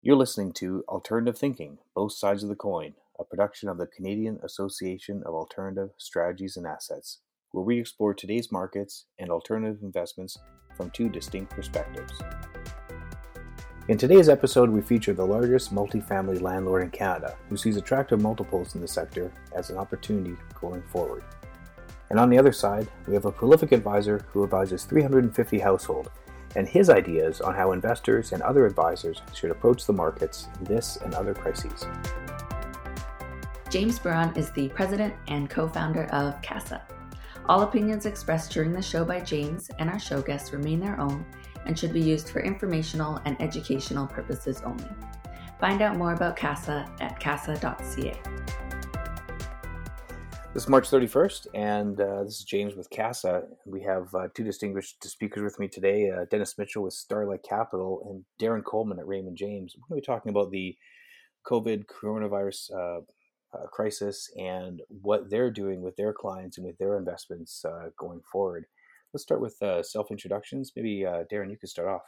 You're listening to Alternative Thinking Both Sides of the Coin, a production of the Canadian Association of Alternative Strategies and Assets, where we explore today's markets and alternative investments from two distinct perspectives. In today's episode, we feature the largest multifamily landlord in Canada who sees attractive multiples in the sector as an opportunity going forward. And on the other side, we have a prolific advisor who advises 350 households and his ideas on how investors and other advisors should approach the markets in this and other crises. James Burron is the president and co founder of CASA. All opinions expressed during the show by James and our show guests remain their own and should be used for informational and educational purposes only. Find out more about CASA at casa.ca. This is March 31st, and uh, this is James with CASA. We have uh, two distinguished speakers with me today uh, Dennis Mitchell with Starlight Capital and Darren Coleman at Raymond James. We're going to be talking about the COVID coronavirus uh, uh, crisis and what they're doing with their clients and with their investments uh, going forward. Let's start with self introductions. Maybe, Darren, you could start off.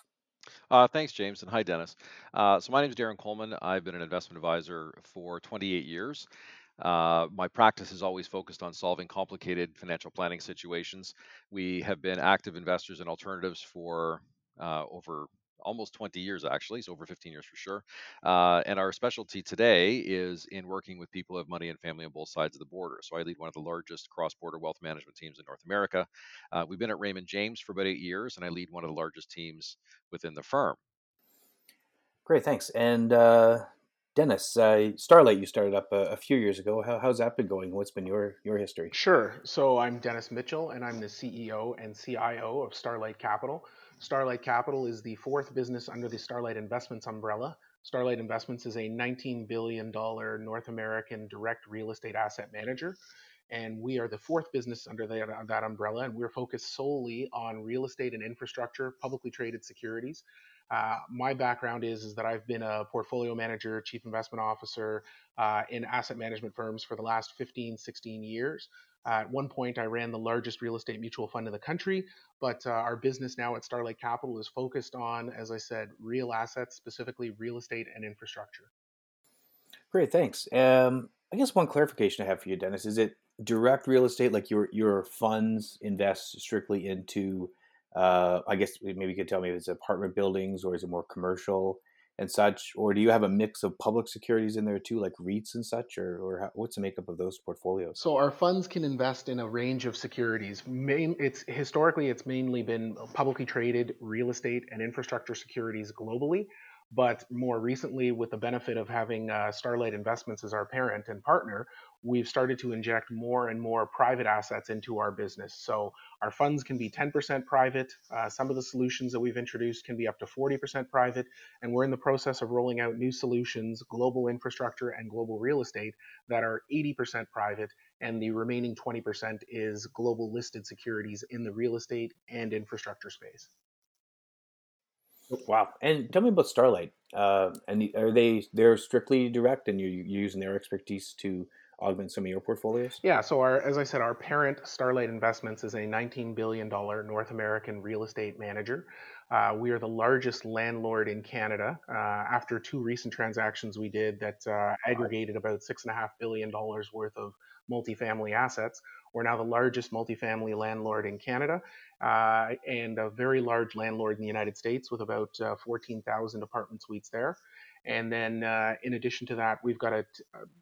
Uh, thanks, James, and hi, Dennis. Uh, so my name is Darren Coleman. I've been an investment advisor for 28 years. Uh, my practice is always focused on solving complicated financial planning situations. We have been active investors in alternatives for uh, over almost 20 years, actually, so over 15 years for sure. Uh, and our specialty today is in working with people who have money and family on both sides of the border. So I lead one of the largest cross border wealth management teams in North America. Uh, we've been at Raymond James for about eight years, and I lead one of the largest teams within the firm. Great, thanks. And uh, Dennis, uh, Starlight, you started up a, a few years ago. How, how's that been going? What's been your your history? Sure. So I'm Dennis Mitchell, and I'm the CEO and CIO of Starlight Capital. Starlight Capital is the fourth business under the Starlight Investments umbrella. Starlight Investments is a $19 billion North American direct real estate asset manager. And we are the fourth business under that, that umbrella, and we're focused solely on real estate and infrastructure, publicly traded securities, uh, my background is, is that I've been a portfolio manager, chief investment officer uh, in asset management firms for the last 15, 16 years. Uh, at one point, I ran the largest real estate mutual fund in the country, but uh, our business now at Starlight Capital is focused on, as I said, real assets, specifically real estate and infrastructure. Great, thanks. Um, I guess one clarification I have for you, Dennis, is it direct real estate, like your your funds invest strictly into uh, I guess maybe you could tell me if it's apartment buildings or is it more commercial and such, or do you have a mix of public securities in there too, like REITs and such, or, or how, what's the makeup of those portfolios? So our funds can invest in a range of securities. Main, it's historically it's mainly been publicly traded real estate and infrastructure securities globally. But more recently, with the benefit of having uh, Starlight Investments as our parent and partner, we've started to inject more and more private assets into our business. So our funds can be 10% private. Uh, some of the solutions that we've introduced can be up to 40% private. And we're in the process of rolling out new solutions, global infrastructure and global real estate, that are 80% private. And the remaining 20% is global listed securities in the real estate and infrastructure space. Wow! And tell me about Starlight. Uh, and are they they're strictly direct, and you're, using their expertise to augment some of your portfolios? Yeah. So our, as I said, our parent Starlight Investments is a 19 billion dollar North American real estate manager. Uh, we are the largest landlord in Canada. Uh, after two recent transactions we did that uh, aggregated about six and a half billion dollars worth of multifamily assets, we're now the largest multifamily landlord in Canada uh, and a very large landlord in the United States with about uh, 14,000 apartment suites there. And then, uh, in addition to that, we've got a,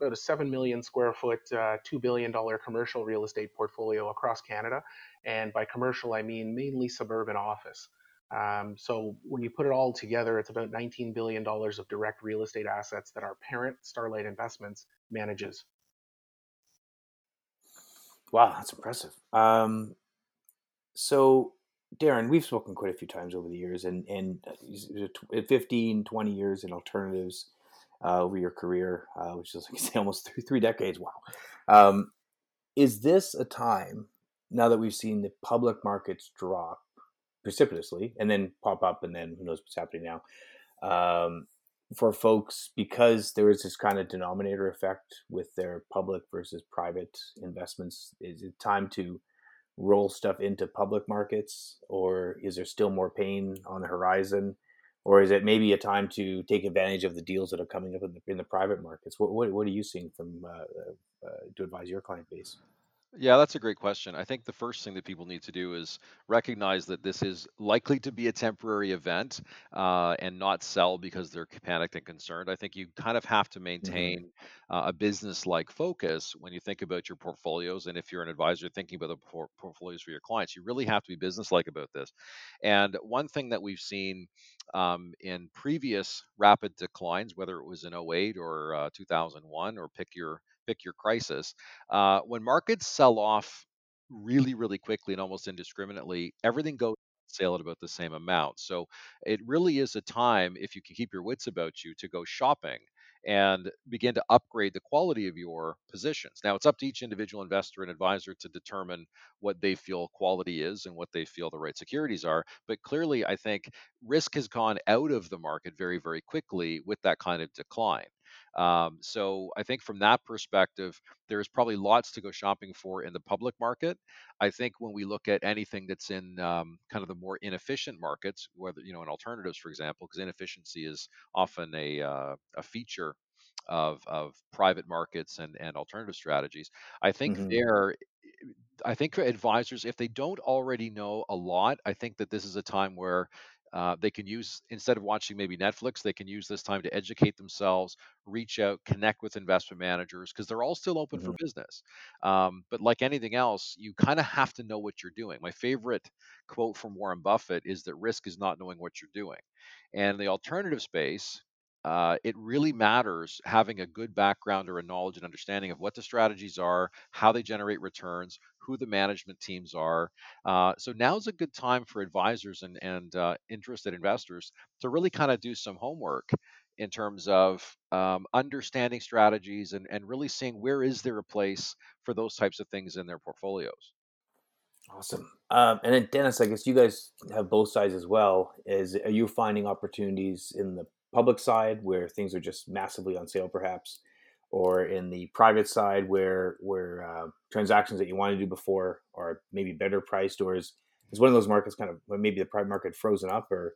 about a 7 million square foot, uh, $2 billion commercial real estate portfolio across Canada. And by commercial, I mean mainly suburban office. Um, so when you put it all together, it's about $19 billion of direct real estate assets that our parent, Starlight Investments, manages. Wow, that's impressive. Um, so, Darren, we've spoken quite a few times over the years, and and uh, 15, 20 years in alternatives uh, over your career, uh, which is like say, almost three, three decades. Wow. Um, is this a time now that we've seen the public markets drop precipitously and then pop up, and then who knows what's happening now? Um, for folks because there is this kind of denominator effect with their public versus private investments is it time to roll stuff into public markets or is there still more pain on the horizon or is it maybe a time to take advantage of the deals that are coming up in the, in the private markets? What, what, what are you seeing from uh, uh, to advise your client base? Yeah, that's a great question. I think the first thing that people need to do is recognize that this is likely to be a temporary event uh, and not sell because they're panicked and concerned. I think you kind of have to mm-hmm. maintain uh, a business like focus when you think about your portfolios. And if you're an advisor thinking about the por- portfolios for your clients, you really have to be business like about this. And one thing that we've seen um, in previous rapid declines, whether it was in 08 or uh, 2001, or pick your pick your crisis. Uh, when markets sell off really, really quickly and almost indiscriminately, everything goes sale at about the same amount. So it really is a time, if you can keep your wits about you, to go shopping and begin to upgrade the quality of your positions. Now, it's up to each individual investor and advisor to determine what they feel quality is and what they feel the right securities are. But clearly, I think risk has gone out of the market very, very quickly with that kind of decline. Um, so I think from that perspective, there's probably lots to go shopping for in the public market. I think when we look at anything that's in um, kind of the more inefficient markets, whether you know in alternatives, for example, because inefficiency is often a uh, a feature of of private markets and and alternative strategies. I think mm-hmm. there I think for advisors, if they don't already know a lot, I think that this is a time where uh, they can use instead of watching maybe Netflix, they can use this time to educate themselves, reach out, connect with investment managers because they're all still open mm-hmm. for business. Um, but like anything else, you kind of have to know what you're doing. My favorite quote from Warren Buffett is that risk is not knowing what you're doing. And the alternative space, uh, it really matters having a good background or a knowledge and understanding of what the strategies are, how they generate returns, who the management teams are. Uh, so now's a good time for advisors and, and uh, interested investors to really kind of do some homework in terms of um, understanding strategies and, and really seeing where is there a place for those types of things in their portfolios. Awesome. Um, and then Dennis, I guess you guys have both sides as well. Is are you finding opportunities in the public side where things are just massively on sale, perhaps, or in the private side where where uh, transactions that you want to do before are maybe better priced, or is is one of those markets kind of maybe the private market frozen up, or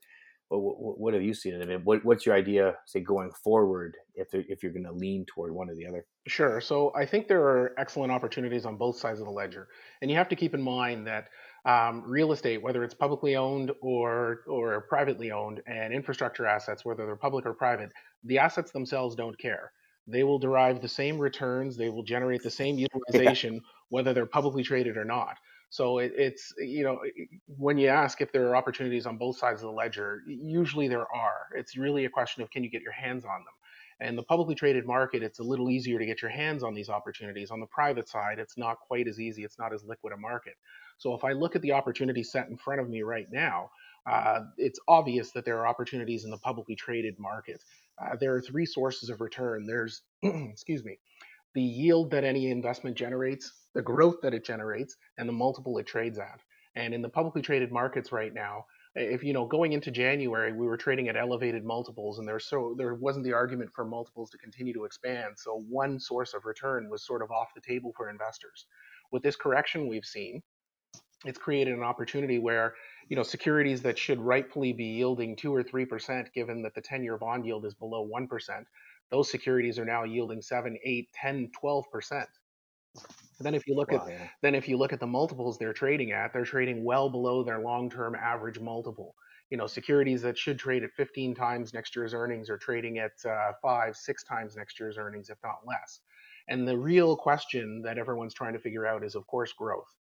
what, what have you seen? I mean, what, what's your idea, say, going forward if if you're going to lean toward one or the other? Sure. So I think there are excellent opportunities on both sides of the ledger, and you have to keep in mind that um, real estate, whether it's publicly owned or or privately owned, and infrastructure assets, whether they're public or private, the assets themselves don't care they will derive the same returns, they will generate the same utilization, yeah. whether they're publicly traded or not. So it, it's you know when you ask if there are opportunities on both sides of the ledger, usually there are. It's really a question of can you get your hands on them. And the publicly traded market, it's a little easier to get your hands on these opportunities. On the private side, it's not quite as easy. It's not as liquid a market. So if I look at the opportunity set in front of me right now, uh, it's obvious that there are opportunities in the publicly traded market. Uh, there are three sources of return. There's, excuse me, the yield that any investment generates, the growth that it generates, and the multiple it trades at. And in the publicly traded markets right now, if you know going into January, we were trading at elevated multiples, and there so there wasn't the argument for multiples to continue to expand. So one source of return was sort of off the table for investors. With this correction we've seen, it's created an opportunity where you know securities that should rightfully be yielding two or three percent, given that the 10-year bond yield is below one percent, those securities are now yielding seven, eight, 10, 12 percent. Then if you look wow, at then if you look at the multiples they're trading at, they're trading well below their long-term average multiple. You know, securities that should trade at 15 times next year's earnings are trading at uh, five, six times next year's earnings, if not less. And the real question that everyone's trying to figure out is, of course, growth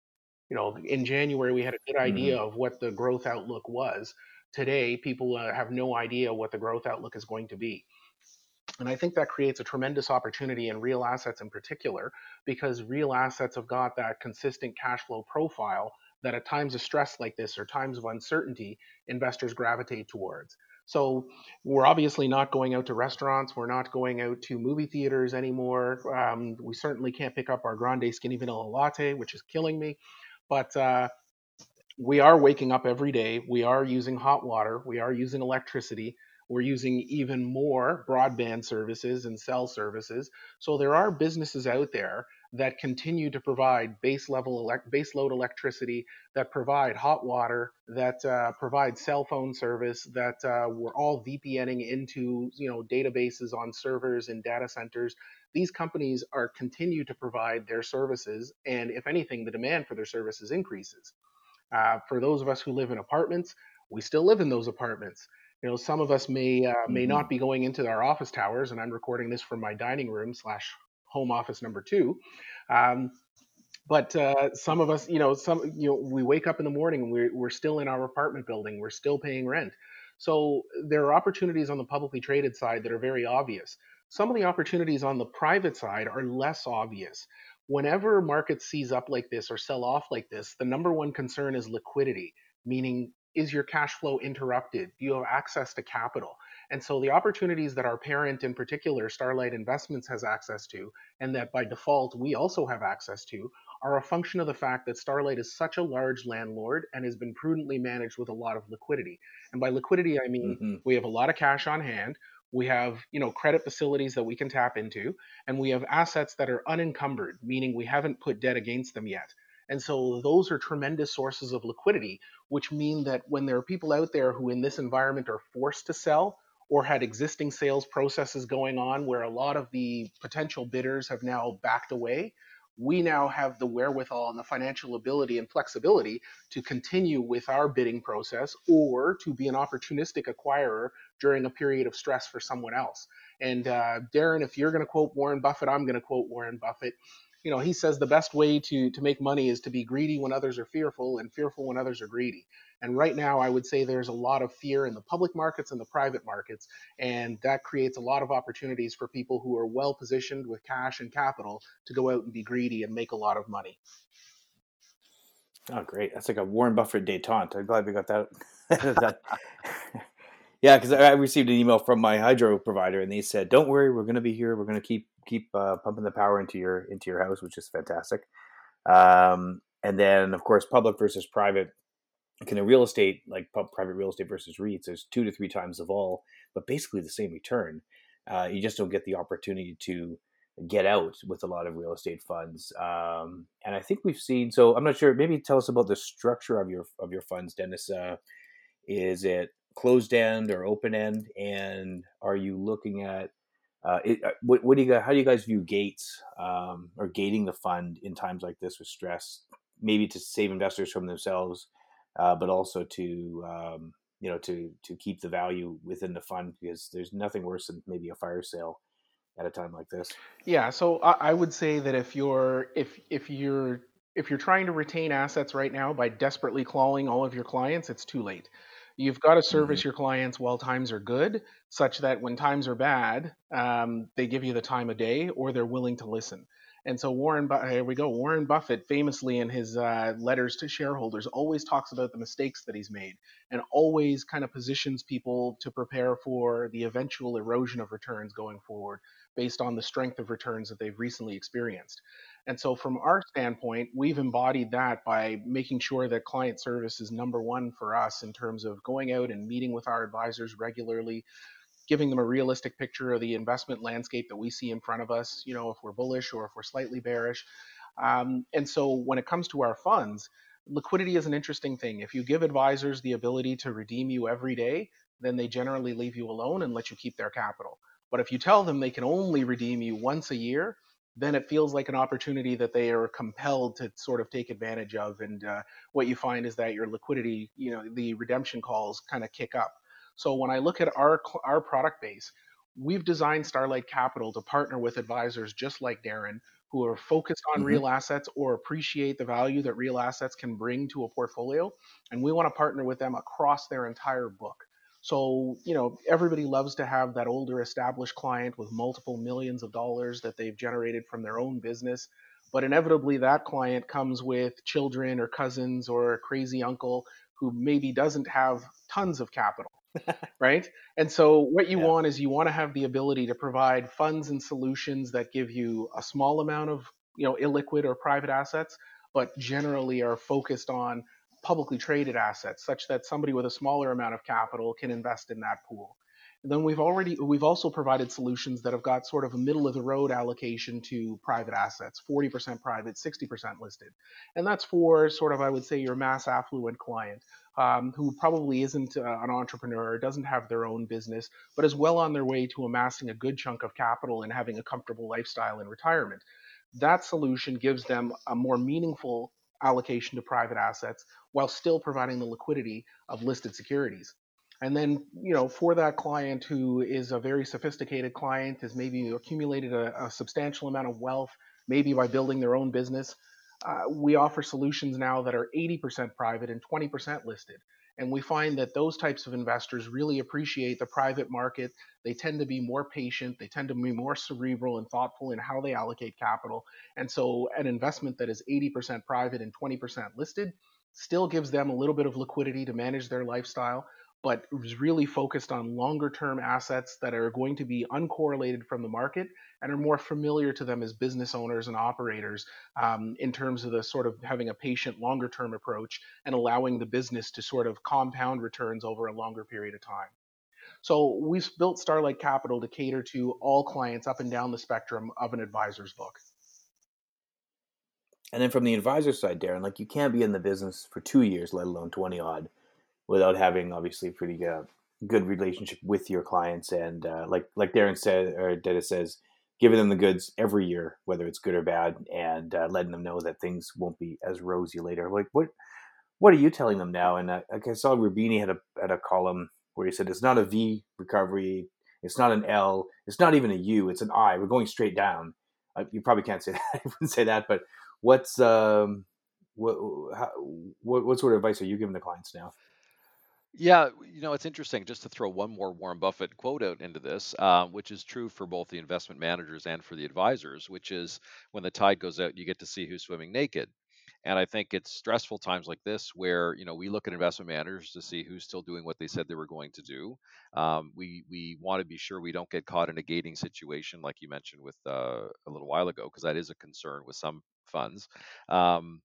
you know, in January we had a good idea mm-hmm. of what the growth outlook was. Today, people uh, have no idea what the growth outlook is going to be. And I think that creates a tremendous opportunity in real assets in particular, because real assets have got that consistent cash flow profile that at times of stress like this or times of uncertainty, investors gravitate towards. So we're obviously not going out to restaurants. We're not going out to movie theaters anymore. Um, we certainly can't pick up our grande skinny vanilla latte, which is killing me. But uh, we are waking up every day. We are using hot water. We are using electricity. We're using even more broadband services and cell services. So there are businesses out there that continue to provide base level elect- base load electricity, that provide hot water, that uh, provide cell phone service, that uh, we're all VPNing into you know databases on servers and data centers. These companies are continue to provide their services, and if anything, the demand for their services increases. Uh, for those of us who live in apartments, we still live in those apartments. You know, some of us may uh, may mm-hmm. not be going into our office towers, and I'm recording this from my dining room slash home office number two. Um, but uh, some of us, you know, some you know, we wake up in the morning and we're, we're still in our apartment building, we're still paying rent. So there are opportunities on the publicly traded side that are very obvious. Some of the opportunities on the private side are less obvious. Whenever markets seize up like this or sell off like this, the number one concern is liquidity, meaning is your cash flow interrupted? Do you have access to capital? And so the opportunities that our parent in particular, Starlight Investments, has access to, and that by default we also have access to, are a function of the fact that Starlight is such a large landlord and has been prudently managed with a lot of liquidity. And by liquidity, I mean mm-hmm. we have a lot of cash on hand. We have, you know, credit facilities that we can tap into, and we have assets that are unencumbered, meaning we haven't put debt against them yet. And so those are tremendous sources of liquidity, which mean that when there are people out there who in this environment are forced to sell or had existing sales processes going on where a lot of the potential bidders have now backed away, we now have the wherewithal and the financial ability and flexibility to continue with our bidding process or to be an opportunistic acquirer during a period of stress for someone else. And uh, Darren, if you're going to quote Warren Buffett, I'm going to quote Warren Buffett you know, he says the best way to to make money is to be greedy when others are fearful and fearful when others are greedy. And right now, I would say there's a lot of fear in the public markets and the private markets, and that creates a lot of opportunities for people who are well positioned with cash and capital to go out and be greedy and make a lot of money. Oh, great! That's like a Warren Buffett detente. I'm glad we got that. that yeah, because I received an email from my hydro provider, and they said, "Don't worry, we're going to be here. We're going to keep keep uh, pumping the power into your into your house, which is fantastic." Um, and then, of course, public versus private. Can a real estate like private real estate versus REITs? There's two to three times the vol, but basically the same return. Uh, you just don't get the opportunity to get out with a lot of real estate funds. Um, and I think we've seen. So I'm not sure. Maybe tell us about the structure of your of your funds, Dennis. Uh, is it closed end or open end? And are you looking at uh, it, uh, what, what, do you how do you guys view gates um, or gating the fund in times like this with stress? Maybe to save investors from themselves, uh, but also to um, you know to to keep the value within the fund because there's nothing worse than maybe a fire sale at a time like this. Yeah, so I, I would say that if you're if if you're if you're trying to retain assets right now by desperately clawing all of your clients, it's too late. You've got to service mm-hmm. your clients while times are good, such that when times are bad, um, they give you the time of day or they're willing to listen. And so Warren, here we go. Warren Buffett, famously in his uh, letters to shareholders, always talks about the mistakes that he's made, and always kind of positions people to prepare for the eventual erosion of returns going forward, based on the strength of returns that they've recently experienced. And so, from our standpoint, we've embodied that by making sure that client service is number one for us in terms of going out and meeting with our advisors regularly, giving them a realistic picture of the investment landscape that we see in front of us, you know, if we're bullish or if we're slightly bearish. Um, and so, when it comes to our funds, liquidity is an interesting thing. If you give advisors the ability to redeem you every day, then they generally leave you alone and let you keep their capital. But if you tell them they can only redeem you once a year, then it feels like an opportunity that they are compelled to sort of take advantage of. And uh, what you find is that your liquidity, you know, the redemption calls kind of kick up. So when I look at our our product base, we've designed Starlight Capital to partner with advisors just like Darren who are focused on mm-hmm. real assets or appreciate the value that real assets can bring to a portfolio. And we want to partner with them across their entire book. So, you know, everybody loves to have that older established client with multiple millions of dollars that they've generated from their own business. But inevitably, that client comes with children or cousins or a crazy uncle who maybe doesn't have tons of capital, right? And so, what you yeah. want is you want to have the ability to provide funds and solutions that give you a small amount of, you know, illiquid or private assets, but generally are focused on publicly traded assets such that somebody with a smaller amount of capital can invest in that pool. then we've already we've also provided solutions that have got sort of a middle of the road allocation to private assets 40% private 60% listed and that's for sort of i would say your mass affluent client um, who probably isn't uh, an entrepreneur doesn't have their own business but is well on their way to amassing a good chunk of capital and having a comfortable lifestyle in retirement that solution gives them a more meaningful allocation to private assets while still providing the liquidity of listed securities and then, you know, for that client who is a very sophisticated client, has maybe accumulated a, a substantial amount of wealth, maybe by building their own business, uh, we offer solutions now that are 80% private and 20% listed. And we find that those types of investors really appreciate the private market. They tend to be more patient, they tend to be more cerebral and thoughtful in how they allocate capital. And so, an investment that is 80% private and 20% listed still gives them a little bit of liquidity to manage their lifestyle but is really focused on longer term assets that are going to be uncorrelated from the market and are more familiar to them as business owners and operators um, in terms of the sort of having a patient longer term approach and allowing the business to sort of compound returns over a longer period of time. So we've built Starlight Capital to cater to all clients up and down the spectrum of an advisor's book. And then from the advisor side, Darren, like you can't be in the business for two years, let alone 20 odd without having obviously a pretty uh, good relationship with your clients and uh, like like Darren said or Dennis says, giving them the goods every year, whether it's good or bad, and uh, letting them know that things won't be as rosy later. Like what what are you telling them now? And uh, like I saw Roubini had a had a column where he said it's not a V recovery, it's not an L, it's not even a U, it's an I. We're going straight down. Uh, you probably can't say that. I wouldn't say that, but what's um what, how, what what sort of advice are you giving the clients now? Yeah, you know, it's interesting just to throw one more Warren Buffett quote out into this, um, which is true for both the investment managers and for the advisors, which is when the tide goes out, you get to see who's swimming naked. And I think it's stressful times like this where you know we look at investment managers to see who's still doing what they said they were going to do. Um, we we want to be sure we don't get caught in a gating situation like you mentioned with uh, a little while ago because that is a concern with some funds. Um,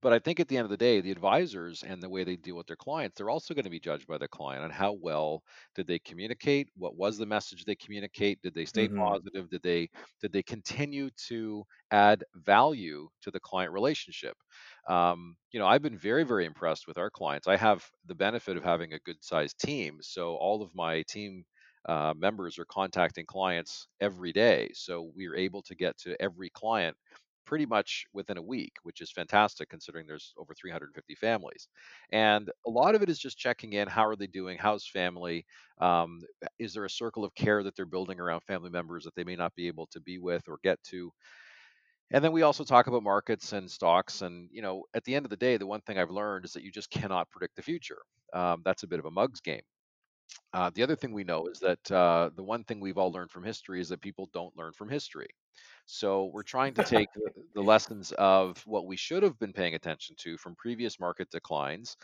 but I think at the end of the day, the advisors and the way they deal with their clients, they're also going to be judged by the client on how well did they communicate? What was the message they communicate? Did they stay Mm-hmm. positive? Did they did they continue to add value to the client relationship? Um, you know, I've been very very impressed with our clients. I have the benefit of having a good sized team, so all of my team uh, members are contacting clients every day. So we are able to get to every client pretty much within a week, which is fantastic considering there's over 350 families. And a lot of it is just checking in. How are they doing? How's family? Um, is there a circle of care that they're building around family members that they may not be able to be with or get to? And then we also talk about markets and stocks. And, you know, at the end of the day, the one thing I've learned is that you just cannot predict the future. Um, that's a bit of a mug's game. Uh, the other thing we know is that uh, the one thing we've all learned from history is that people don't learn from history. So we're trying to take the, lessons of what we should have been paying attention to from previous market declines.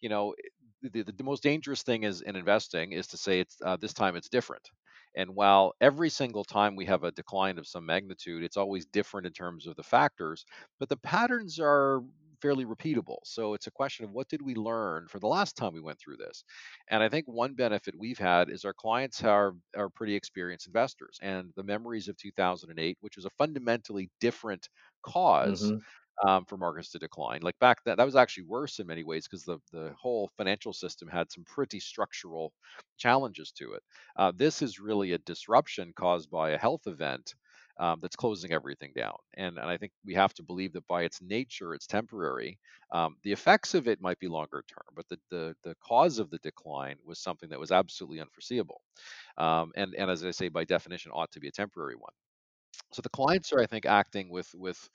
You know, the, the, the most dangerous thing is in investing is to say it's uh, this time it's different. And while every single time we have a decline of some magnitude, it's always different in terms of the factors, but the patterns are fairly repeatable. So it's a question of what did we learn for the last time we went through this? And I think one benefit we've had is our clients are are pretty experienced investors and the memories of 2008, which was a fundamentally different cause Mm-hmm. um, for markets to decline. Like back then, that was actually worse in many ways because the the whole financial system had some pretty structural challenges to it. Uh, this is really a disruption caused by a health event um, that's closing everything down. And, and I think we have to believe that by its nature, it's temporary. Um, the effects of it might be longer term, but the, the, the cause of the decline was something that was absolutely unforeseeable. Um, and, and as I say, by definition, ought to be a temporary one. So the clients are, I think, acting with with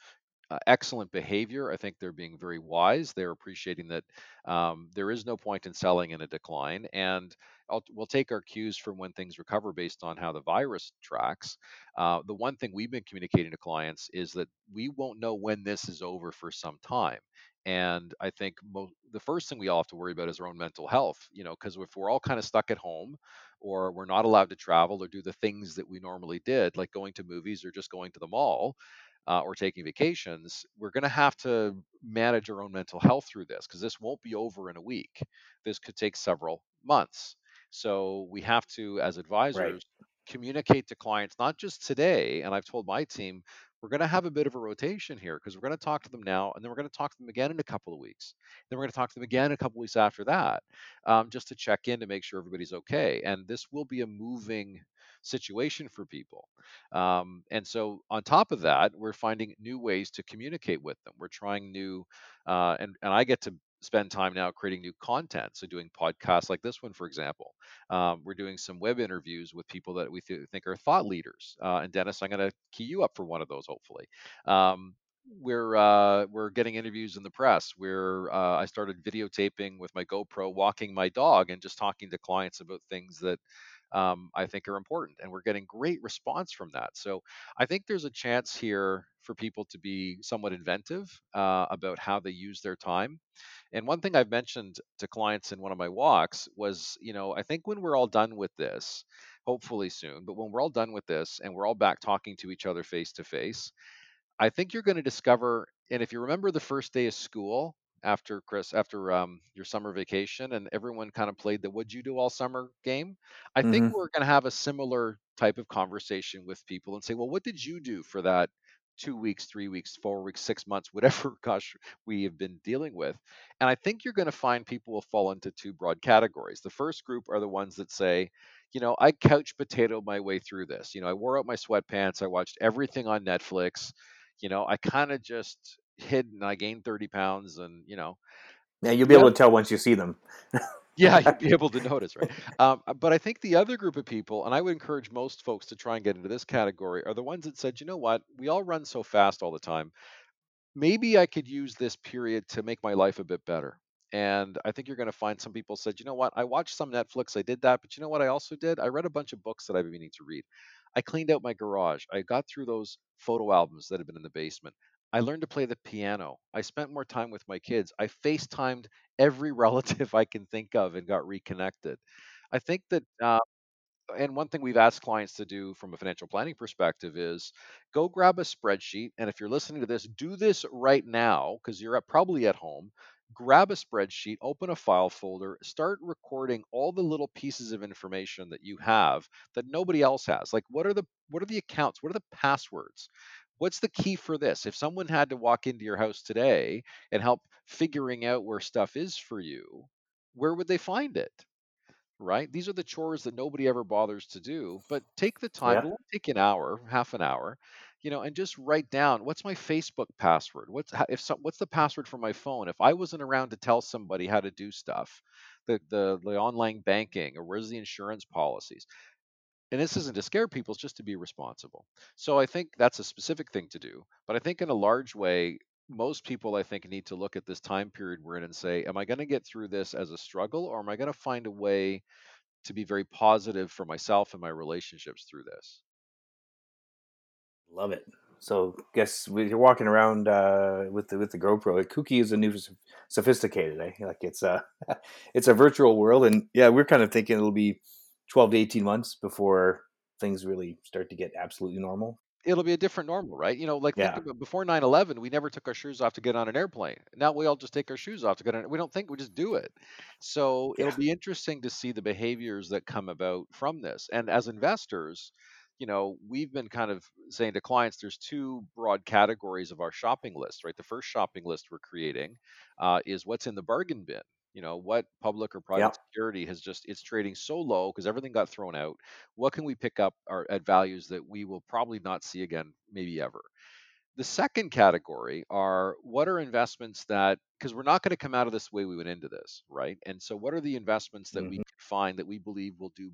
uh, excellent behavior. I think they're being very wise. They're appreciating that um, there is no point in selling in a decline, and I'll, we'll take our cues from when things recover based on how the virus tracks. Uh, the one thing we've been communicating to clients is that we won't know when this is over for some time. And I think mo- the first thing we all have to worry about is our own mental health, you know, because if we're all kind of stuck at home or we're not allowed to travel or do the things that we normally did, like going to movies or just going to the mall, uh, or taking vacations, we're going to have to manage our own mental health through this because this won't be over in a week. This could take several months. So we have to, as Right. advisors, communicate to clients not just today. And I've told my team we're going to have a bit of a rotation here because we're going to talk to them now, and then we're going to talk to them again in a couple of weeks. Then we're going to talk to them again a couple of weeks after that, um, just to check in to make sure everybody's okay. And this will be a moving situation for people. Um, and so, on top of that, we're finding new ways to communicate with them. We're trying new, uh, and and I get to spend time now creating new content. So, doing podcasts like this one, for example. Um, we're doing some web interviews with people that we th- think are thought leaders. Uh, and Dennis, I'm going to key you up for one of those, hopefully. Um, we're uh, we're getting interviews in the press. We're uh, I started videotaping with my GoPro, walking my dog, and just talking to clients about things that um, I think are important, and we're getting great response from that. So I think there's a chance here for people to be somewhat inventive uh, about how they use their time. And one thing I've mentioned to clients in one of my walks was, you know, I think when we're all done with this, hopefully soon, but when we're all done with this and we're all back talking to each other face to face, I think you're going to discover, and if you remember the first day of school after Chris, after um, your summer vacation, and everyone kind of played the "What'd you do all summer?" game, I think hmm we're going to have a similar type of conversation with people and say, "Well, what did you do for that two weeks, three weeks, four weeks, six months, whatever gosh we have been dealing with?" And I think you're going to find people will fall into two broad categories. The first group are the ones that say, you know, I couch potato my way through this. You know, I wore out my sweatpants. I watched everything on Netflix you know, I kind of just hid and I gained 30 pounds and, you know, Yeah, you'll be the able to tell once you see them. yeah, you'd be able to notice, right? Um, but I think the other group of people, and I would encourage most folks to try and get into this category, are the ones that said, you know what, we all run so fast all the time maybe I could use this period to make my life a bit better. And I think you're going to find some people said, you know what, I watched some Netflix, I did that, but you know what I also did? I read a bunch of books that I've been meaning to read. I cleaned out my garage. I got through those photo albums that had been in the basement. I learned to play the piano. I spent more time with my kids. I FaceTimed every relative I can think of and got reconnected. I think that uh, and one thing we've asked clients to do from a financial planning perspective is go grab a spreadsheet and if you're listening to this do this right now because you're at, probably at home grab a spreadsheet open a file folder start recording all the little pieces of information that you have that nobody else has like what are the what are the accounts what are the passwords what's the key for this if someone had to walk into your house today and help figuring out where stuff is for you where would they find it right? These are the chores that nobody ever bothers to do. But take the time, Yeah. take an hour, half an hour, you know, and just write down what's my Facebook password? What's if some, what's the password for my phone? If I wasn't around to tell somebody how to do stuff, the the the online banking or where's the insurance policies? And this isn't to scare people, it's just to be responsible. So I think that's a specific thing to do. But I think in a large way, most people I think need to look at this time period we're in and say, am I going to get through this as a struggle or am I going to find a way to be very positive for myself and my relationships through this. Love it. So, guess you're walking around uh, with the with the GoPro. Like, Kooky is a new sophisticated. Eh? Like it's a it's a virtual world, and yeah, we're kind of thinking it'll be 12 to 18 months before things really start to get absolutely normal. It'll be a different normal, right? You know, like think Yeah, about before 9/11, we never took our shoes off to get on an airplane. Now we all just take our shoes off to get on. We don't think we just do it. So it'll be interesting to see the behaviors that come about from this. And as investors, you know, we've been kind of saying to clients, there's two broad categories of our shopping list, right? The first shopping list we're creating uh, is what's in the bargain bin. You know, what public or yeah. private security has just it's trading so low because everything got thrown out what can we pick up at values that we will probably not see again, maybe ever? The second category are what are investments that, because we're not going to come out of this the way we went into this, right? And so, what are the investments that we hmm can find that we believe will do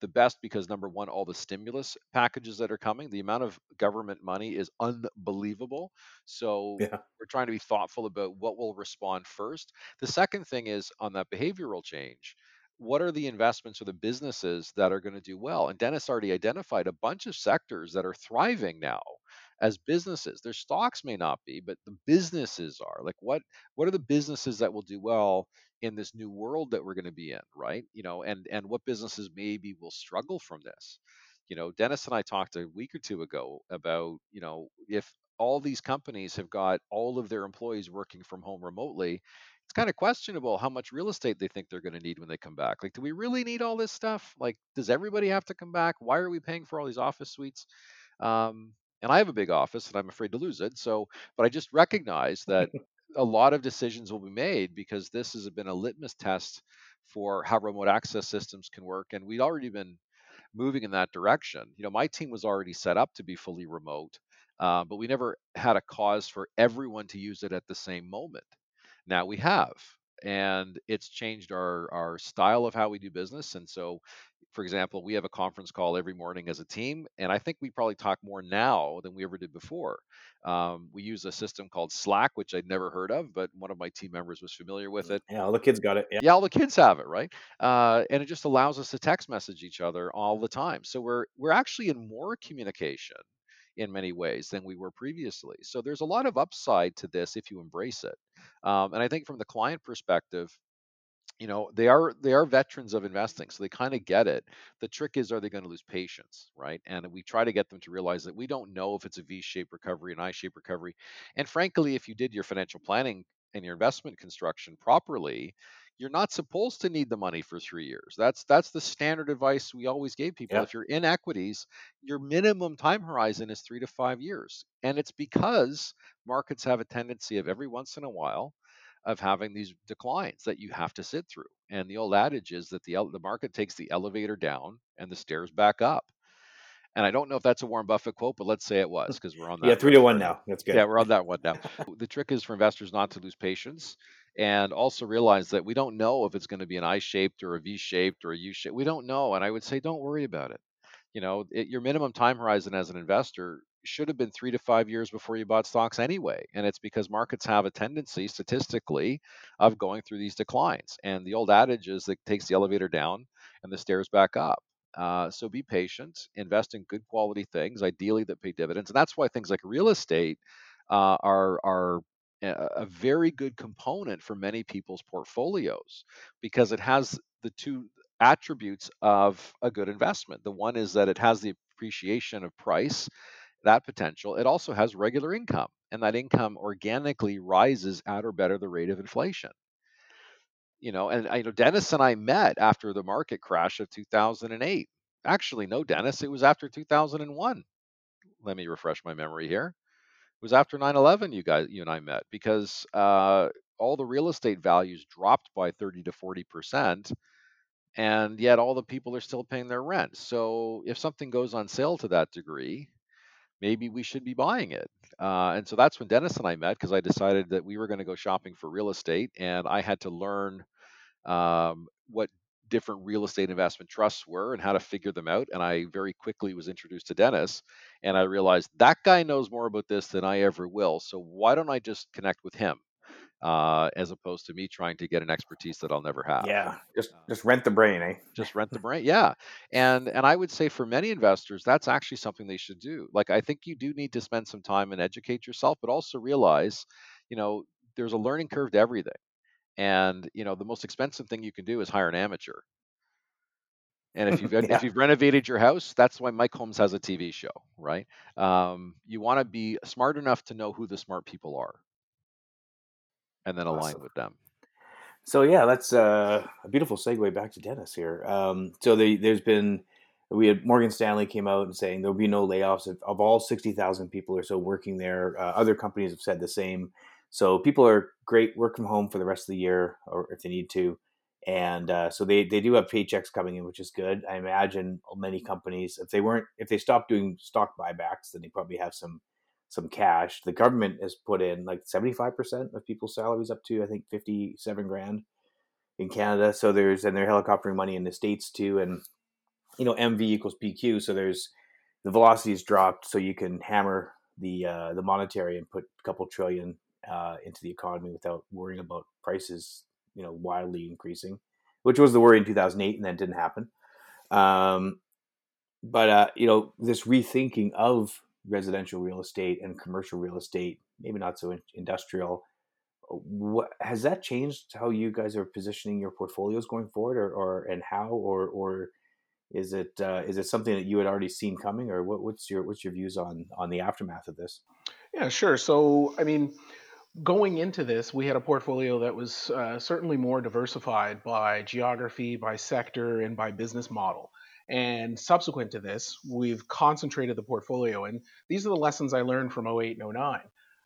the best? Because number one, all the stimulus packages that are coming, the amount of government money is unbelievable. So, Yeah, we're trying to be thoughtful about what will respond first. The second thing is on that behavioral change. What are the investments or the businesses that are going to do well? And Dennis already identified a bunch of sectors that are thriving now as businesses. Their stocks may not be, but the businesses are. Like what what are the businesses that will do well in this new world that we're going to be in, right? You know, and and what businesses maybe will struggle from this. You know, Dennis and I talked a week or two ago about, you know, if all these companies have got all of their employees working from home remotely, it's kind of questionable how much real estate they think they're going to need when they come back. Like, do we really need all this stuff? Like, does everybody have to come back? Why are we paying for all these office suites? Um, and I have a big office and I'm afraid to lose it. So, but I just recognize that a lot of decisions will be made because this has been a litmus test for how remote access systems can work. And we'd already been moving in that direction. You know, my team was already set up to be fully remote, uh, but we never had a cause for everyone to use it at the same moment. Now we have, and it's changed our our style of how we do business. And so, for example, we have a conference call every morning as a team, and I think we probably talk more now than we ever did before. Um, we use a system called Slack, which I'd never heard of, but one of my team members was familiar with it. Yeah, all the kids got it. Yeah, yeah all the kids have it, right? Uh, and it just allows us to text message each other all the time. So we're we're actually in more communication in many ways than we were previously. So there's a lot of upside to this if you embrace it. Um, and I think from the client perspective, you know they are they are veterans of investing so they kind of get it the trick is are they going to lose patience right and we try to get them to realize that we don't know if it's a v-shaped recovery an i-shaped recovery and frankly if you did your financial planning and your investment construction properly you're not supposed to need the money for three years. That's that's the standard advice we always gave people. Yeah. If you're in equities, your minimum time horizon is three to five years, and it's because markets have a tendency of every once in a while of having these declines that you have to sit through. And the old adage is that the the market takes the elevator down and the stairs back up. And I don't know if that's a Warren Buffett quote, but let's say it was because we're on that. Yeah, three to one now. That's good. Yeah, we're on that one now. the trick is for investors not to lose patience and also realize that we don't know if it's going to be an I-shaped or a V-shaped or a U-shaped. We don't know, and I would say don't worry about it. You know, it, your minimum time horizon as an investor should have been three to five years before you bought stocks anyway, and it's because markets have a tendency statistically of going through these declines. And the old adage is that takes the elevator down and the stairs back up. Uh, so be patient, invest in good quality things, ideally that pay dividends, and that's why things like real estate uh, are are a very good component for many people's portfolios because it has the two attributes of a good investment. The one is that it has the appreciation of price, that potential. It also has regular income, and that income organically rises at or better the rate of inflation. You know, and uh, I know Dennis and I met after the market crash of 2008. Actually, no, Dennis, it was after 2001. Let me refresh my memory here. Was after 9/11 you guys you and I met because uh, all the real estate values dropped by 30 to 40 percent, and yet all the people are still paying their rent. So if something goes on sale to that degree, maybe we should be buying it. Uh, and so that's when Dennis and I met because I decided that we were going to go shopping for real estate, and I had to learn um, what different real estate investment trusts were and how to figure them out. And I very quickly was introduced to Dennis, and I realized that guy knows more about this than I ever will. So why don't I just connect with him? Uh, as opposed to me trying to get an expertise that I'll never have. Yeah, just just rent the brain, eh? Just rent the brain. Yeah, and and I would say for many investors, that's actually something they should do. Like I think you do need to spend some time and educate yourself, but also realize, you know, there's a learning curve to everything. And you know, the most expensive thing you can do is hire an amateur. And if you've yeah. if you've renovated your house, that's why Mike Holmes has a TV show, right? Um, you want to be smart enough to know who the smart people are, and then align with them. So yeah, that's uh, a beautiful segue back to Dennis here. Um, so they, there's been we had Morgan Stanley came out and saying there'll be no layoffs of, of all sixty thousand people or so working there. Uh, other companies have said the same. So people are great, work from home for the rest of the year, or if they need to. And uh, so they, they do have paychecks coming in, which is good. I imagine many companies, if they weren't, if they stopped doing stock buybacks, then they probably have some some cash. The government has put in like seventy five percent of people's salaries up to I think fifty seven grand in Canada. So there's and they're helicoptering money in the states too, and you know MV equals PQ. So there's the velocity is dropped, so you can hammer the uh, the monetary and put a couple trillion uh, into the economy without worrying about prices, you know, wildly increasing, which was the worry in 2008, and then didn't happen. Um, but uh, you know, this rethinking of residential real estate and commercial real estate, maybe not so industrial. What has that changed how you guys are positioning your portfolios going forward, or, or and how, or or is it uh, is it something that you had already seen coming, or what, what's your what's your views on on the aftermath of this? Yeah, sure. So, I mean, going into this, we had a portfolio that was uh, certainly more diversified by geography, by sector, and by business model. And subsequent to this, we've concentrated the portfolio. And these are the lessons I learned from 08 and 09.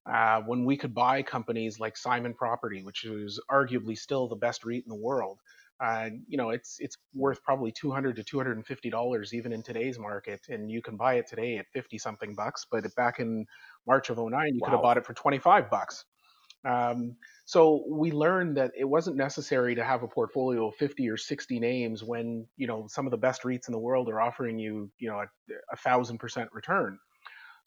Uh, when we could buy companies like Simon Property, which is arguably still the best REIT in the world, uh, you know, it's it's worth probably 200 to 250 dollars even in today's market, and you can buy it today at 50 something bucks. But back in March of 09, you wow. could have bought it for 25 bucks. Um, so we learned that it wasn't necessary to have a portfolio of 50 or 60 names when you know some of the best REITs in the world are offering you you know a, thousand percent return.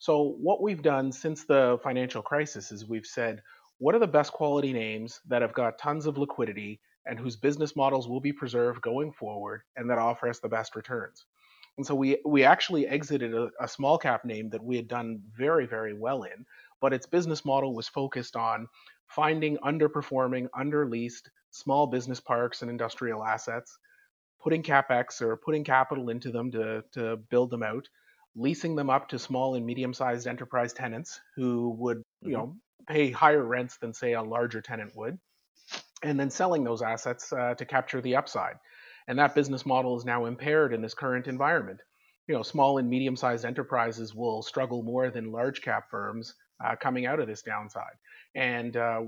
So what we've done since the financial crisis is we've said what are the best quality names that have got tons of liquidity and whose business models will be preserved going forward and that offer us the best returns. And so we we actually exited a, a small cap name that we had done very very well in but its business model was focused on finding underperforming, underleased small business parks and industrial assets, putting capex or putting capital into them to, to build them out, leasing them up to small and medium-sized enterprise tenants who would, you mm-hmm. know, pay higher rents than say a larger tenant would, and then selling those assets uh, to capture the upside. And that business model is now impaired in this current environment. You know, small and medium-sized enterprises will struggle more than large cap firms uh, coming out of this downside. And uh,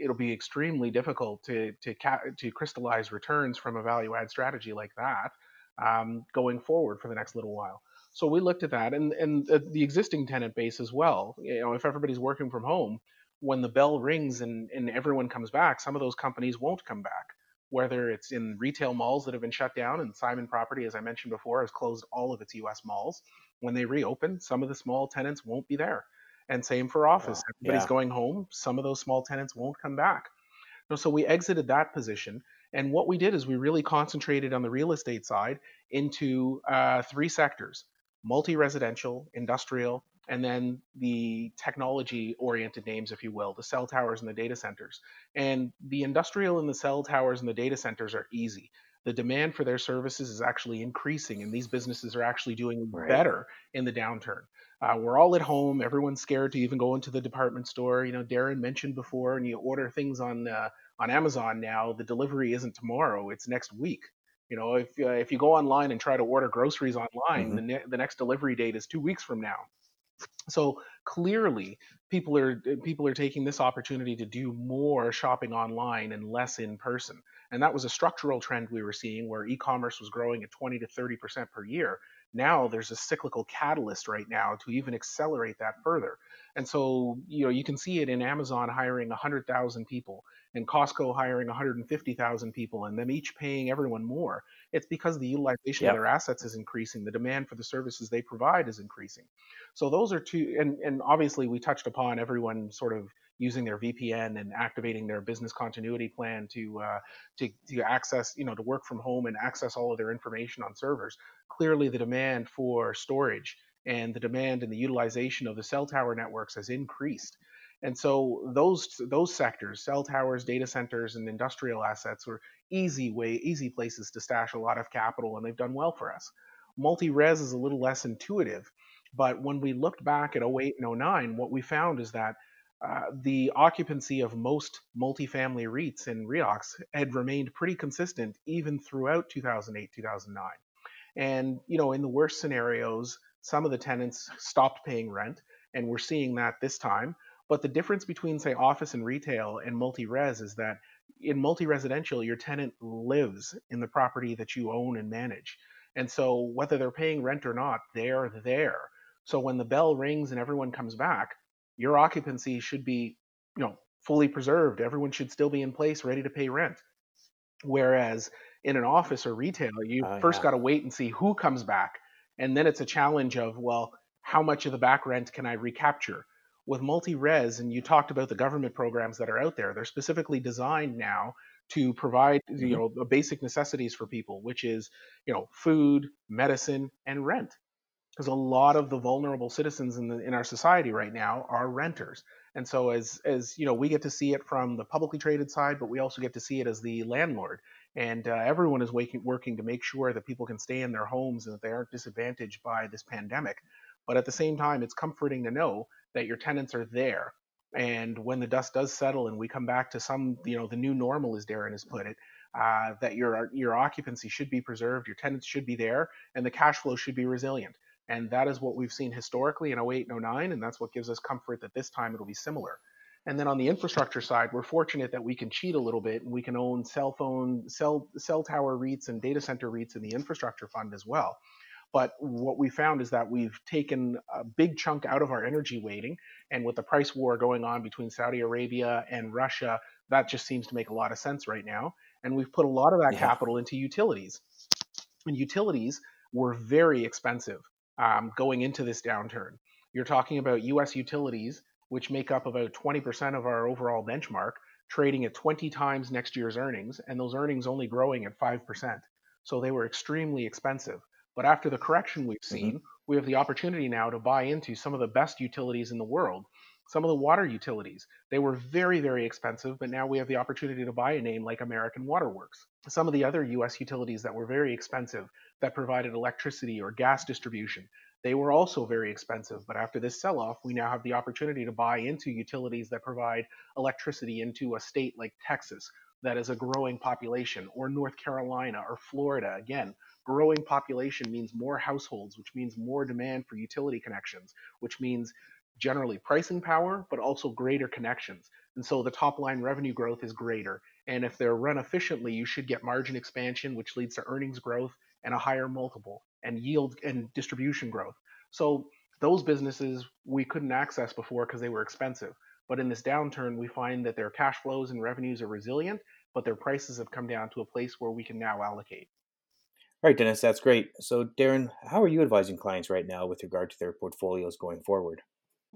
it'll be extremely difficult to to ca- to crystallize returns from a value add strategy like that um, going forward for the next little while. So we looked at that and and the existing tenant base as well. You know, if everybody's working from home, when the bell rings and, and everyone comes back, some of those companies won't come back. Whether it's in retail malls that have been shut down, and Simon Property, as I mentioned before, has closed all of its U.S. malls. When they reopen, some of the small tenants won't be there and same for office. Everybody's yeah. going home. Some of those small tenants won't come back. So we exited that position. And what we did is we really concentrated on the real estate side into uh, three sectors multi residential, industrial, and then the technology oriented names, if you will, the cell towers and the data centers. And the industrial and the cell towers and the data centers are easy. The demand for their services is actually increasing, and these businesses are actually doing right. better in the downturn. Uh, we're all at home. Everyone's scared to even go into the department store. You know, Darren mentioned before, and you order things on uh, on Amazon now. The delivery isn't tomorrow; it's next week. You know, if uh, if you go online and try to order groceries online, mm-hmm. the ne- the next delivery date is two weeks from now. So clearly, people are people are taking this opportunity to do more shopping online and less in person. And that was a structural trend we were seeing, where e-commerce was growing at 20 to 30 percent per year now there's a cyclical catalyst right now to even accelerate that further. And so, you know, you can see it in Amazon hiring 100,000 people and Costco hiring 150,000 people and them each paying everyone more. It's because the utilization yep. of their assets is increasing. The demand for the services they provide is increasing. So those are two, and, and obviously we touched upon everyone sort of using their VPN and activating their business continuity plan to uh, to to access you know to work from home and access all of their information on servers. Clearly, the demand for storage and the demand and the utilization of the cell tower networks has increased. And so those those sectors, cell towers, data centers, and industrial assets, were easy way easy places to stash a lot of capital, and they've done well for us. Multi-res is a little less intuitive, but when we looked back at 08 and 09, what we found is that uh, the occupancy of most multifamily REITs and REOCs had remained pretty consistent even throughout 2008, 2009. And, you know, in the worst scenarios, some of the tenants stopped paying rent, and we're seeing that this time. But the difference between, say, office and retail and multi res is that in multi residential, your tenant lives in the property that you own and manage. And so, whether they're paying rent or not, they're there. So, when the bell rings and everyone comes back, your occupancy should be, you know, fully preserved. Everyone should still be in place, ready to pay rent. Whereas in an office or retail, you oh, first yeah. got to wait and see who comes back, and then it's a challenge of well, how much of the back rent can I recapture? With multi-res, and you talked about the government programs that are out there, they're specifically designed now to provide mm-hmm. you know the basic necessities for people, which is you know food, medicine, and rent because a lot of the vulnerable citizens in the in our society right now are renters and so as as you know we get to see it from the publicly traded side but we also get to see it as the landlord and uh, everyone is waking, working to make sure that people can stay in their homes and that they aren't disadvantaged by this pandemic But at the same time, it's comforting to know that your tenants are there. And when the dust does settle and we come back to some, you know, the new normal, as Darren has put it, uh, that your your occupancy should be preserved, your tenants should be there, and the cash flow should be resilient. And that is what we've seen historically in 08 and 09, and that's what gives us comfort that this time it'll be similar. And then on the infrastructure side, we're fortunate that we can cheat a little bit and we can own cell phone, cell, cell tower REITs and data center REITs in the infrastructure fund as well. But what we found is that we've taken a big chunk out of our energy weighting. And with the price war going on between Saudi Arabia and Russia, that just seems to make a lot of sense right now. And we've put a lot of that yeah. capital into utilities. And utilities were very expensive um, going into this downturn. You're talking about US utilities, which make up about 20% of our overall benchmark, trading at 20 times next year's earnings, and those earnings only growing at 5%. So they were extremely expensive. But after the correction we've mm-hmm. seen, mm-hmm. we have the opportunity now to buy into some of the best utilities in the world. Some of the water utilities, they were very, very expensive, but now we have the opportunity to buy a name like American Water Works. Some of the other US utilities that were very expensive that provided electricity or gas distribution, they were also very expensive. But after this sell off, we now have the opportunity to buy into utilities that provide electricity into a state like Texas that is a growing population, or North Carolina or Florida. Again, growing population means more households, which means more demand for utility connections, which means generally pricing power, but also greater connections. And so the top line revenue growth is greater. And if they're run efficiently, you should get margin expansion, which leads to earnings growth and a higher multiple and yield and distribution growth. So those businesses we couldn't access before because they were expensive. But in this downturn, we find that their cash flows and revenues are resilient, but their prices have come down to a place where we can now allocate. All right, Dennis, that's great. So, Darren, how are you advising clients right now with regard to their portfolios going forward?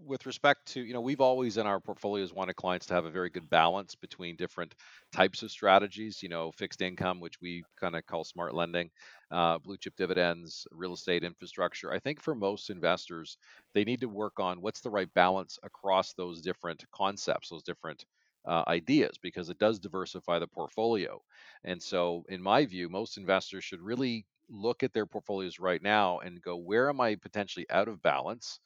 With respect to you know we've always in our portfolios wanted clients to have a very good balance between different types of strategies you know fixed income which we kind of call smart lending uh, blue chip dividends real estate infrastructure. I think for most investors they need to work on what's the right balance across those different concepts those different uh, ideas because it does diversify the portfolio. And so in my view most investors should really look at their portfolios right now and go where am i potentially out of balance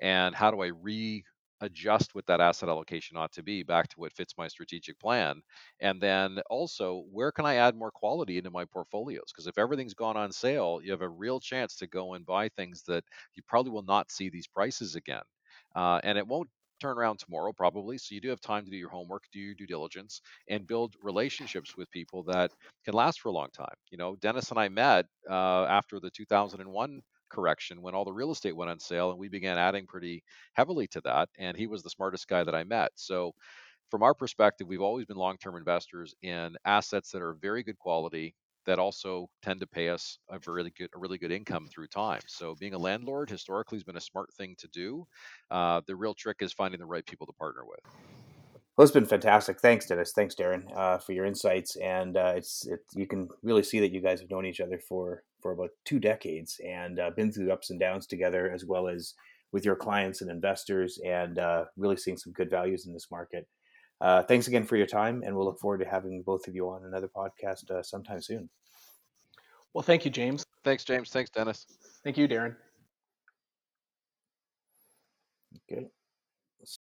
and how do I readjust what that asset allocation ought to be back to what fits my strategic plan? And then also where can i add more quality into my portfolios? Because if everything's gone on sale you have a real chance to go and buy things that you probably will not see these prices again. Uh, and it won't turn around tomorrow probably so you do have time to do your homework do your due diligence and build relationships with people that can last for a long time. You know dennis and i met uh, after the 2001 correction when all the real estate went on sale and we began adding pretty heavily to that and he was the smartest guy that i met. So from our perspective we've always been long-term investors in assets that are very good quality that also tend to pay us a really good a really good income through time. So being a landlord historically has been a smart thing to do. Uh, the real trick is finding the right people to partner with well, it's been fantastic. Thanks, Dennis. Thanks, Darren, uh, for your insights. And uh, it's it, you can really see that you guys have known each other for for about two decades and uh, been through ups and downs together, as well as with your clients and investors, and uh, really seeing some good values in this market. Uh, thanks again for your time, and we'll look forward to having both of you on another podcast uh, sometime soon. Well, thank you, James. Thanks, James. Thanks, Dennis. Thank you, Darren. Okay.